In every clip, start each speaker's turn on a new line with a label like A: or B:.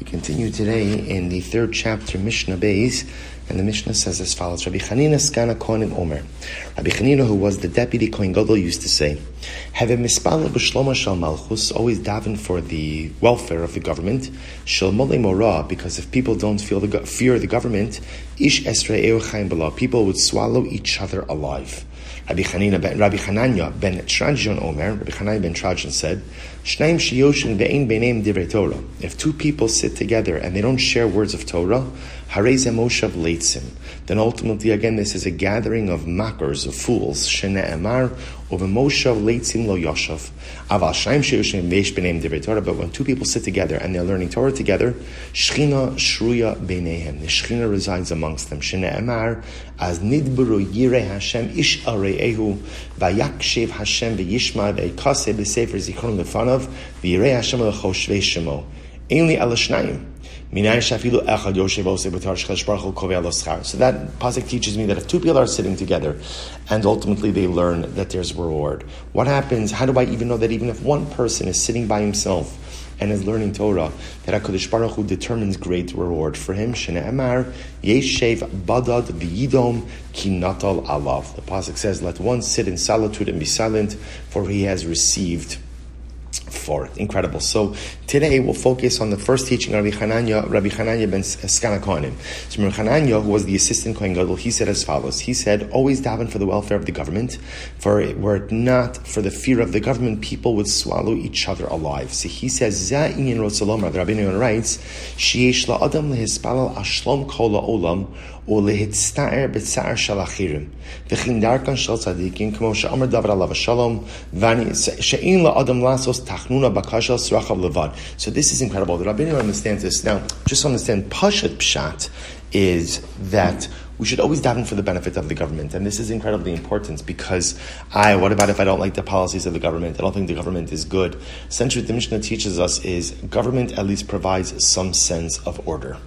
A: We continue today in the third chapter, Mishnah Beis, and the Mishnah says as follows: Rabbi Chanina Skana Kohen Omer. Rabbi Chanina, who was the deputy Kohen Gadol, used to say, "Have a mispala b'shlomo shal malchus, always daven for the welfare of the government. Shal mora, because if people don't feel the fear of the government, ish esrei chaim people would swallow each other alive." Rabbi Chanina ben Rabbi Hananya ben Teradyon Omer, Rabbi Hananya ben Teradyon said, Shnaim shiyoshin ve'ein beineim divrei Torah. If two people sit together and they don't share words of Torah, harei moshav leitzim. Then ultimately, again, this is a gathering of mockers, of fools. Shene emar over moshav leitzim lo yoshav. Aval Shaim shiyoshin ve'esh beineim divrei Torah. But when two people sit together and they're learning Torah together, shchina shruya beinehem. The shchina resides amongst them. Shene emar as nidburu yirei Hashem ish areehu vayakshev Hashem ve'yishma ve'ikase b'sefer zichron lefanav v'yirei Hashem l'choshvei shemo. Alashnayim. So that pasuk teaches me that if two people are sitting together and ultimately they learn that there's reward, what happens? How do I even know that even if one person is sitting by himself and is learning Torah, that HaKadosh Baruch Hu determines great reward for him? Badad ki. The pasuk says, "Let one sit in solitude and be silent, for he has received." for it. Incredible. So today we'll focus on the first teaching of Rabbi Hananya, Rabbi Hananya ben Skana Kohanim. So Rabbi Hananya, who was the assistant Kohen Gadol, he said as follows. He said, always daven for the welfare of the government, for were it not for the fear of the government, people would swallow each other alive. So he says, Za'in rotsalom." the Rabbi Yonah writes, Shiesh la'adam lehispalal ashlom kol olam or lehitzta'er b'tza'er shalachirim. V'chin shal tzadikim, k'mo she'amr davar alav shalom, v'ani she'in la'adam lasos tachnu." Bakasha Srachav Levad. So this is incredible. The Rabbeinu understands this. Now, just understand, Pashat Pshat is that we should always daven for the benefit of the government. And this is incredibly important because I, what about if I don't like the policies of the government? I don't think the government is good. Essentially, what the Mishnah teaches us is government at least provides some sense of order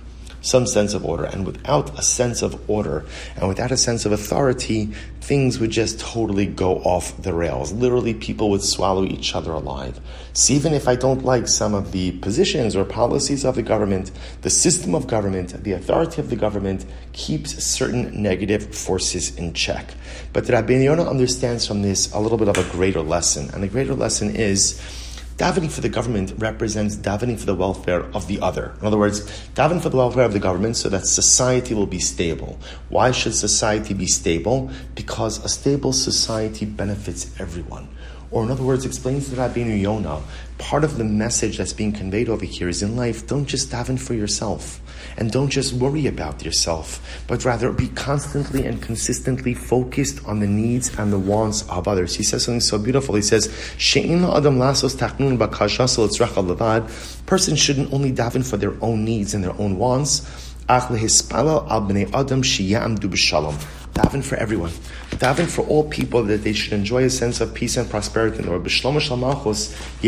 A: some sense of order. And without a sense of order and without a sense of authority, things would just totally go off the rails. Literally, people would swallow each other alive. So even if I don't like some of the positions or policies of the government, the system of government, the authority of the government keeps certain negative forces in check. But Rabbi Yonah understands from this a little bit of a greater lesson. And the greater lesson is Davening for the government represents davening for the welfare of the other. In other words, davening for the welfare of the government so that society will be stable. Why should society be stable? Because a stable society benefits everyone. Or in other words, explains to Rabbeinu Yonah, part of the message that's being conveyed over here is in life, don't just daven for yourself. And don't just worry about yourself, but rather be constantly and consistently focused on the needs and the wants of others. He says something so beautiful. He says, She'in adam lasos Person shouldn't only daven for their own needs and their own wants, Daven for everyone. Daven for all people that they should enjoy a sense of peace and prosperity. Yesh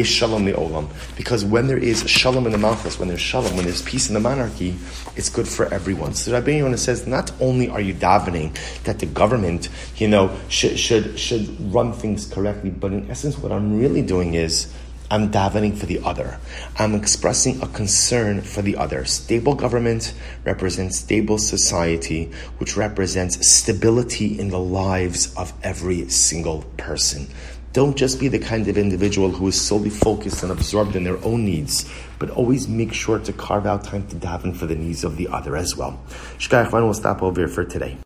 A: shalom olam. Because when there is shalom in the malchus, when there's shalom, when there's peace in the monarchy, it's good for everyone. So the Rabbi Yonah says, not only are you davening that the government, you know, should, should, should run things correctly, but in essence, what I'm really doing is I'm davening for the other. I'm expressing a concern for the other. Stable government represents stable society, which represents stability in the lives of every single person. Don't just be the kind of individual who is solely focused and absorbed in their own needs, but always make sure to carve out time to daven for the needs of the other as well. Shkayach will stop over here for today.